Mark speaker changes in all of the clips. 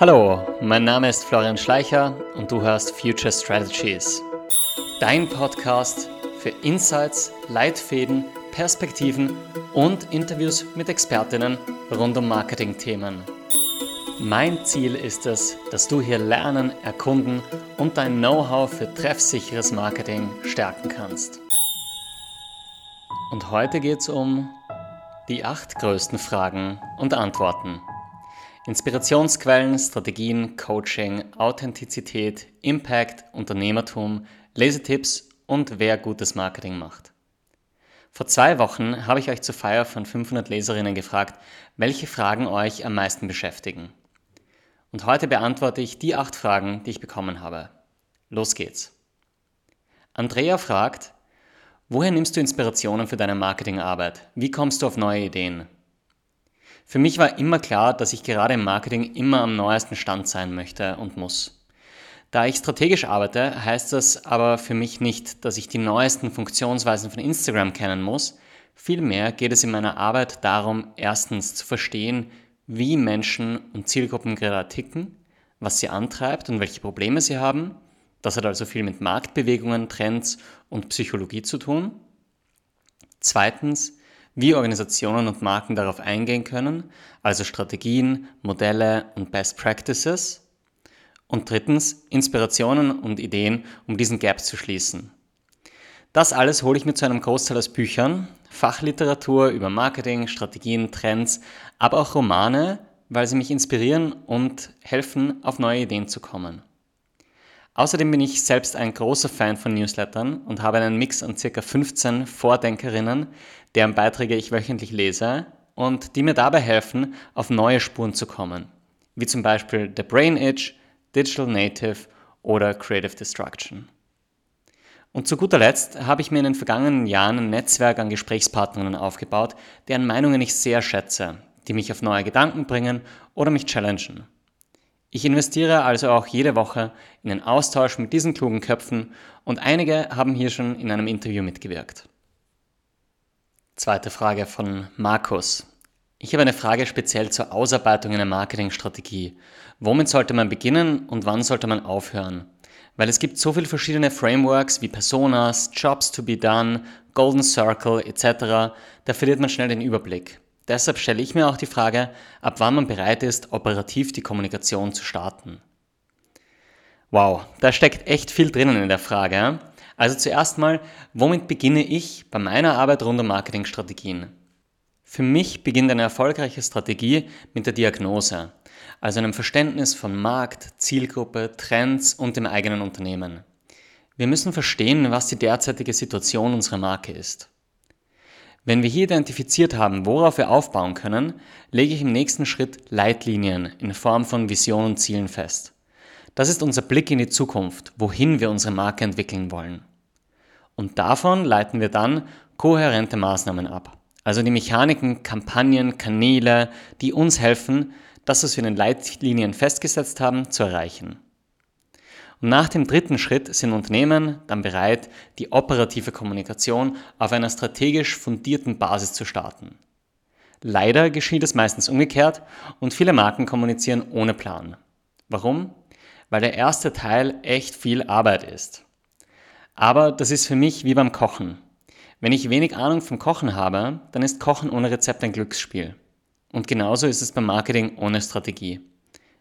Speaker 1: Hallo, mein Name ist Florian Schleicher und du hörst Future Strategies. Dein Podcast für Insights, Leitfäden, Perspektiven und Interviews mit Expertinnen rund um Marketingthemen. Mein Ziel ist es, dass du hier lernen, erkunden und dein Know-how für treffsicheres Marketing stärken kannst. Und heute geht es um die acht größten Fragen und Antworten. Inspirationsquellen, Strategien, Coaching, Authentizität, Impact, Unternehmertum, Lesetipps und wer gutes Marketing macht. Vor zwei Wochen habe ich euch zur Feier von 500 Leserinnen gefragt, welche Fragen euch am meisten beschäftigen. Und heute beantworte ich die acht Fragen, die ich bekommen habe. Los geht's. Andrea fragt, Woher nimmst du Inspirationen für deine Marketingarbeit? Wie kommst du auf neue Ideen? Für mich war immer klar, dass ich gerade im Marketing immer am neuesten Stand sein möchte und muss. Da ich strategisch arbeite, heißt das aber für mich nicht, dass ich die neuesten Funktionsweisen von Instagram kennen muss. Vielmehr geht es in meiner Arbeit darum, erstens zu verstehen, wie Menschen und Zielgruppen gerade ticken, was sie antreibt und welche Probleme sie haben das hat also viel mit Marktbewegungen, Trends und Psychologie zu tun. Zweitens, wie Organisationen und Marken darauf eingehen können, also Strategien, Modelle und Best Practices. Und drittens, Inspirationen und Ideen, um diesen Gap zu schließen. Das alles hole ich mir zu einem Großteil aus Büchern, Fachliteratur über Marketing, Strategien, Trends, aber auch Romane, weil sie mich inspirieren und helfen, auf neue Ideen zu kommen. Außerdem bin ich selbst ein großer Fan von Newslettern und habe einen Mix an ca. 15 Vordenkerinnen, deren Beiträge ich wöchentlich lese und die mir dabei helfen, auf neue Spuren zu kommen, wie zum Beispiel The Brain Itch, Digital Native oder Creative Destruction. Und zu guter Letzt habe ich mir in den vergangenen Jahren ein Netzwerk an Gesprächspartnerinnen aufgebaut, deren Meinungen ich sehr schätze, die mich auf neue Gedanken bringen oder mich challengen. Ich investiere also auch jede Woche in den Austausch mit diesen klugen Köpfen und einige haben hier schon in einem Interview mitgewirkt. Zweite Frage von Markus. Ich habe eine Frage speziell zur Ausarbeitung einer Marketingstrategie. Womit sollte man beginnen und wann sollte man aufhören? Weil es gibt so viele verschiedene Frameworks wie Personas, Jobs to be done, Golden Circle etc., da verliert man schnell den Überblick. Deshalb stelle ich mir auch die Frage, ab wann man bereit ist, operativ die Kommunikation zu starten. Wow, da steckt echt viel drinnen in der Frage. Also zuerst mal, womit beginne ich bei meiner Arbeit rund um Marketingstrategien? Für mich beginnt eine erfolgreiche Strategie mit der Diagnose, also einem Verständnis von Markt, Zielgruppe, Trends und dem eigenen Unternehmen. Wir müssen verstehen, was die derzeitige Situation unserer Marke ist. Wenn wir hier identifiziert haben, worauf wir aufbauen können, lege ich im nächsten Schritt Leitlinien in Form von Vision und Zielen fest. Das ist unser Blick in die Zukunft, wohin wir unsere Marke entwickeln wollen. Und davon leiten wir dann kohärente Maßnahmen ab. Also die Mechaniken, Kampagnen, Kanäle, die uns helfen, das, was wir in den Leitlinien festgesetzt haben, zu erreichen. Und nach dem dritten Schritt sind Unternehmen dann bereit, die operative Kommunikation auf einer strategisch fundierten Basis zu starten. Leider geschieht es meistens umgekehrt und viele Marken kommunizieren ohne Plan. Warum? Weil der erste Teil echt viel Arbeit ist. Aber das ist für mich wie beim Kochen. Wenn ich wenig Ahnung vom Kochen habe, dann ist Kochen ohne Rezept ein Glücksspiel. Und genauso ist es beim Marketing ohne Strategie.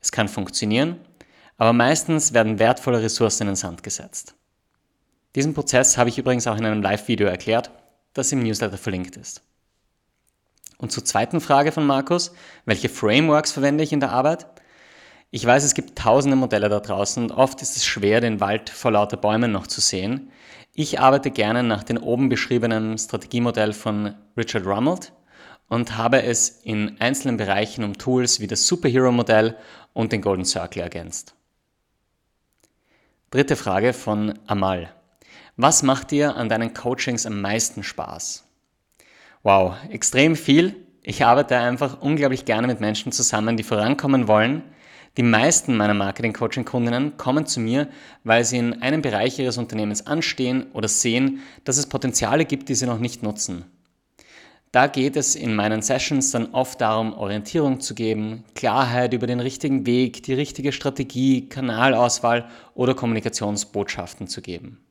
Speaker 1: Es kann funktionieren, aber meistens werden wertvolle Ressourcen in den Sand gesetzt. Diesen Prozess habe ich übrigens auch in einem Live-Video erklärt, das im Newsletter verlinkt ist. Und zur zweiten Frage von Markus, welche Frameworks verwende ich in der Arbeit? Ich weiß, es gibt tausende Modelle da draußen und oft ist es schwer, den Wald vor lauter Bäumen noch zu sehen. Ich arbeite gerne nach dem oben beschriebenen Strategiemodell von Richard Rummelt und habe es in einzelnen Bereichen um Tools wie das Superhero-Modell und den Golden Circle ergänzt. Dritte Frage von Amal. Was macht dir an deinen Coachings am meisten Spaß? Wow, extrem viel. Ich arbeite einfach unglaublich gerne mit Menschen zusammen, die vorankommen wollen. Die meisten meiner Marketing-Coaching-Kundinnen kommen zu mir, weil sie in einem Bereich ihres Unternehmens anstehen oder sehen, dass es Potenziale gibt, die sie noch nicht nutzen. Da geht es in meinen Sessions dann oft darum, Orientierung zu geben, Klarheit über den richtigen Weg, die richtige Strategie, Kanalauswahl oder Kommunikationsbotschaften zu geben.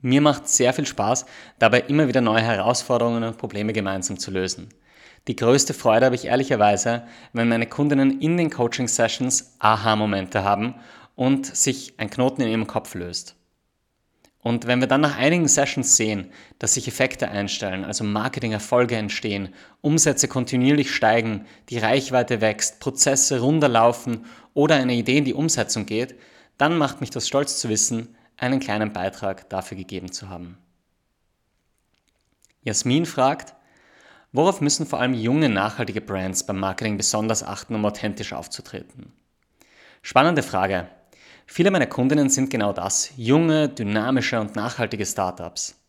Speaker 1: Mir macht sehr viel Spaß, dabei immer wieder neue Herausforderungen und Probleme gemeinsam zu lösen. Die größte Freude habe ich ehrlicherweise, wenn meine Kundinnen in den Coaching-Sessions Aha-Momente haben und sich ein Knoten in ihrem Kopf löst. Und wenn wir dann nach einigen Sessions sehen, dass sich Effekte einstellen, also Marketing-Erfolge entstehen, Umsätze kontinuierlich steigen, die Reichweite wächst, Prozesse runterlaufen oder eine Idee in die Umsetzung geht, dann macht mich das stolz zu wissen, einen kleinen Beitrag dafür gegeben zu haben. Jasmin fragt, worauf müssen vor allem junge nachhaltige Brands beim Marketing besonders achten, um authentisch aufzutreten? Spannende Frage. Viele meiner Kundinnen sind genau das, junge, dynamische und nachhaltige Startups.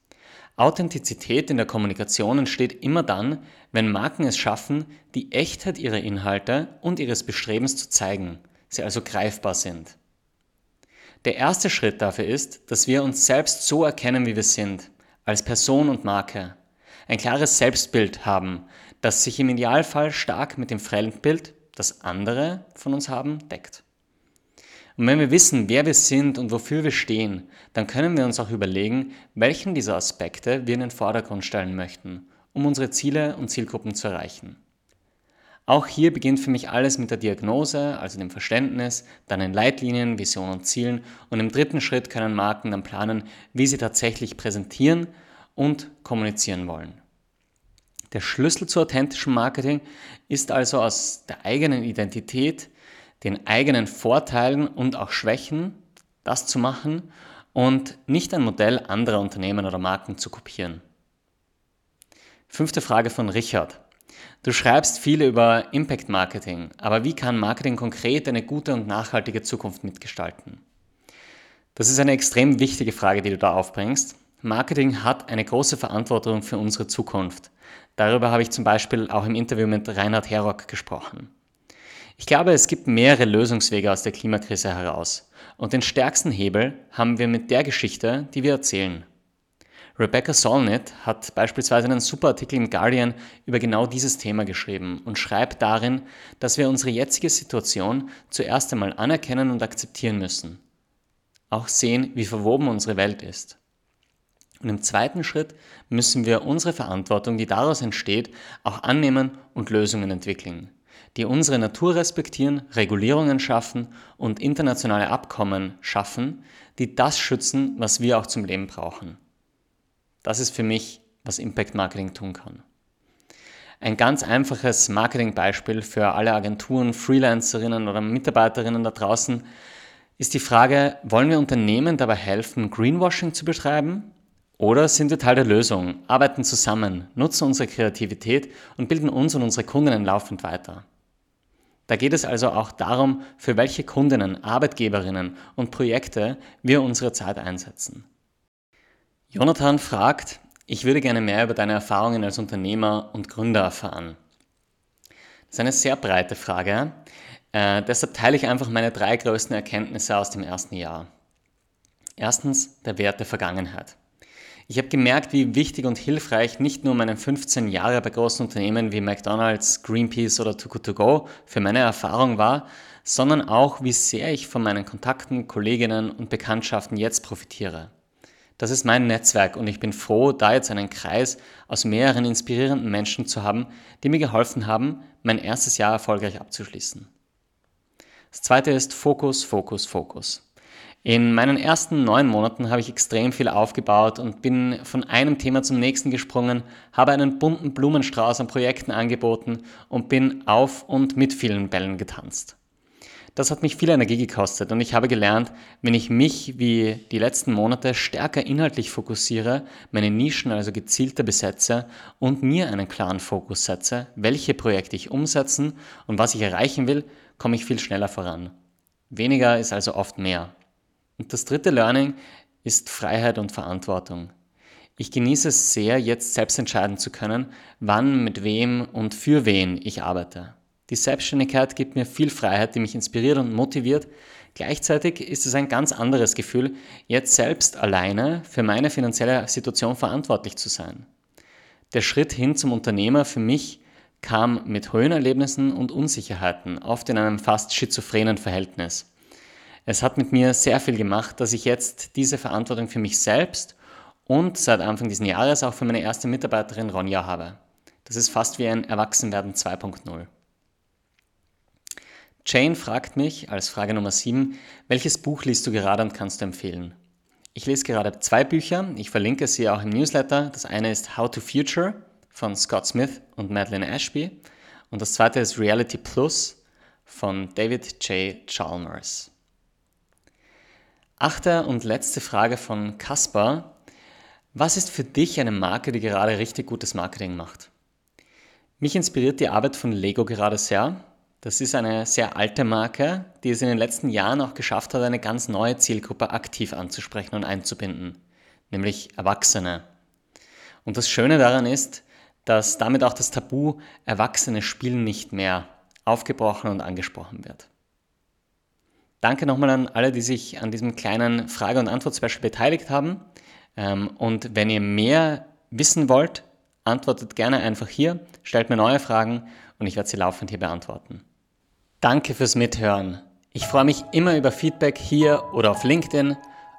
Speaker 1: Authentizität in der Kommunikation entsteht immer dann, wenn Marken es schaffen, die Echtheit ihrer Inhalte und ihres Bestrebens zu zeigen, sie also greifbar sind. Der erste Schritt dafür ist, dass wir uns selbst so erkennen, wie wir sind, als Person und Marke. Ein klares Selbstbild haben, das sich im Idealfall stark mit dem Fremdbild, das andere von uns haben, deckt. Und wenn wir wissen, wer wir sind und wofür wir stehen, dann können wir uns auch überlegen, welchen dieser Aspekte wir in den Vordergrund stellen möchten, um unsere Ziele und Zielgruppen zu erreichen. Auch hier beginnt für mich alles mit der Diagnose, also dem Verständnis, dann in Leitlinien, Visionen und Zielen und im dritten Schritt können Marken dann planen, wie sie tatsächlich präsentieren und kommunizieren wollen. Der Schlüssel zu authentischem Marketing ist also aus der eigenen Identität, den eigenen Vorteilen und auch Schwächen das zu machen und nicht ein Modell anderer Unternehmen oder Marken zu kopieren. Fünfte Frage von Richard. Du schreibst viel über Impact Marketing, aber wie kann Marketing konkret eine gute und nachhaltige Zukunft mitgestalten? Das ist eine extrem wichtige Frage, die du da aufbringst. Marketing hat eine große Verantwortung für unsere Zukunft. Darüber habe ich zum Beispiel auch im Interview mit Reinhard Herock gesprochen. Ich glaube, es gibt mehrere Lösungswege aus der Klimakrise heraus. Und den stärksten Hebel haben wir mit der Geschichte, die wir erzählen. Rebecca Solnit hat beispielsweise einen super Artikel im Guardian über genau dieses Thema geschrieben und schreibt darin, dass wir unsere jetzige Situation zuerst einmal anerkennen und akzeptieren müssen. Auch sehen, wie verwoben unsere Welt ist. Und im zweiten Schritt müssen wir unsere Verantwortung, die daraus entsteht, auch annehmen und Lösungen entwickeln die unsere Natur respektieren, Regulierungen schaffen und internationale Abkommen schaffen, die das schützen, was wir auch zum Leben brauchen. Das ist für mich, was Impact Marketing tun kann. Ein ganz einfaches Marketingbeispiel für alle Agenturen, Freelancerinnen oder Mitarbeiterinnen da draußen ist die Frage, wollen wir Unternehmen dabei helfen, Greenwashing zu betreiben? Oder sind wir Teil der Lösung, arbeiten zusammen, nutzen unsere Kreativität und bilden uns und unsere Kundinnen laufend weiter? Da geht es also auch darum, für welche Kundinnen, Arbeitgeberinnen und Projekte wir unsere Zeit einsetzen. Jonathan fragt, ich würde gerne mehr über deine Erfahrungen als Unternehmer und Gründer erfahren. Das ist eine sehr breite Frage. Äh, deshalb teile ich einfach meine drei größten Erkenntnisse aus dem ersten Jahr. Erstens der Wert der Vergangenheit. Ich habe gemerkt, wie wichtig und hilfreich nicht nur meine 15 Jahre bei großen Unternehmen wie McDonald's, Greenpeace oder Too Good To Go für meine Erfahrung war, sondern auch, wie sehr ich von meinen Kontakten, Kolleginnen und Bekanntschaften jetzt profitiere. Das ist mein Netzwerk und ich bin froh, da jetzt einen Kreis aus mehreren inspirierenden Menschen zu haben, die mir geholfen haben, mein erstes Jahr erfolgreich abzuschließen. Das zweite ist Fokus, Fokus, Fokus. In meinen ersten neun Monaten habe ich extrem viel aufgebaut und bin von einem Thema zum nächsten gesprungen, habe einen bunten Blumenstrauß an Projekten angeboten und bin auf und mit vielen Bällen getanzt. Das hat mich viel Energie gekostet und ich habe gelernt, wenn ich mich wie die letzten Monate stärker inhaltlich fokussiere, meine Nischen also gezielter besetze und mir einen klaren Fokus setze, welche Projekte ich umsetzen und was ich erreichen will, komme ich viel schneller voran. Weniger ist also oft mehr. Und das dritte Learning ist Freiheit und Verantwortung. Ich genieße es sehr, jetzt selbst entscheiden zu können, wann, mit wem und für wen ich arbeite. Die Selbstständigkeit gibt mir viel Freiheit, die mich inspiriert und motiviert. Gleichzeitig ist es ein ganz anderes Gefühl, jetzt selbst alleine für meine finanzielle Situation verantwortlich zu sein. Der Schritt hin zum Unternehmer für mich kam mit Höhenerlebnissen und Unsicherheiten, oft in einem fast schizophrenen Verhältnis. Es hat mit mir sehr viel gemacht, dass ich jetzt diese Verantwortung für mich selbst und seit Anfang dieses Jahres auch für meine erste Mitarbeiterin Ronja habe. Das ist fast wie ein Erwachsenwerden 2.0. Jane fragt mich als Frage Nummer 7, welches Buch liest du gerade und kannst du empfehlen? Ich lese gerade zwei Bücher, ich verlinke sie auch im Newsletter. Das eine ist How to Future von Scott Smith und Madeleine Ashby und das zweite ist Reality Plus von David J. Chalmers. Achte und letzte Frage von Caspar. Was ist für dich eine Marke, die gerade richtig gutes Marketing macht? Mich inspiriert die Arbeit von Lego gerade sehr. Das ist eine sehr alte Marke, die es in den letzten Jahren auch geschafft hat, eine ganz neue Zielgruppe aktiv anzusprechen und einzubinden, nämlich Erwachsene. Und das Schöne daran ist, dass damit auch das Tabu Erwachsene spielen nicht mehr aufgebrochen und angesprochen wird. Danke nochmal an alle, die sich an diesem kleinen Frage- und Antwort-Special beteiligt haben. Ähm, und wenn ihr mehr wissen wollt, antwortet gerne einfach hier, stellt mir neue Fragen und ich werde sie laufend hier beantworten. Danke fürs Mithören. Ich freue mich immer über Feedback hier oder auf LinkedIn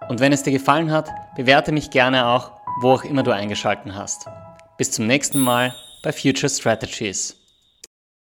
Speaker 1: und wenn es dir gefallen hat, bewerte mich gerne auch, wo auch immer du eingeschalten hast. Bis zum nächsten Mal bei Future Strategies.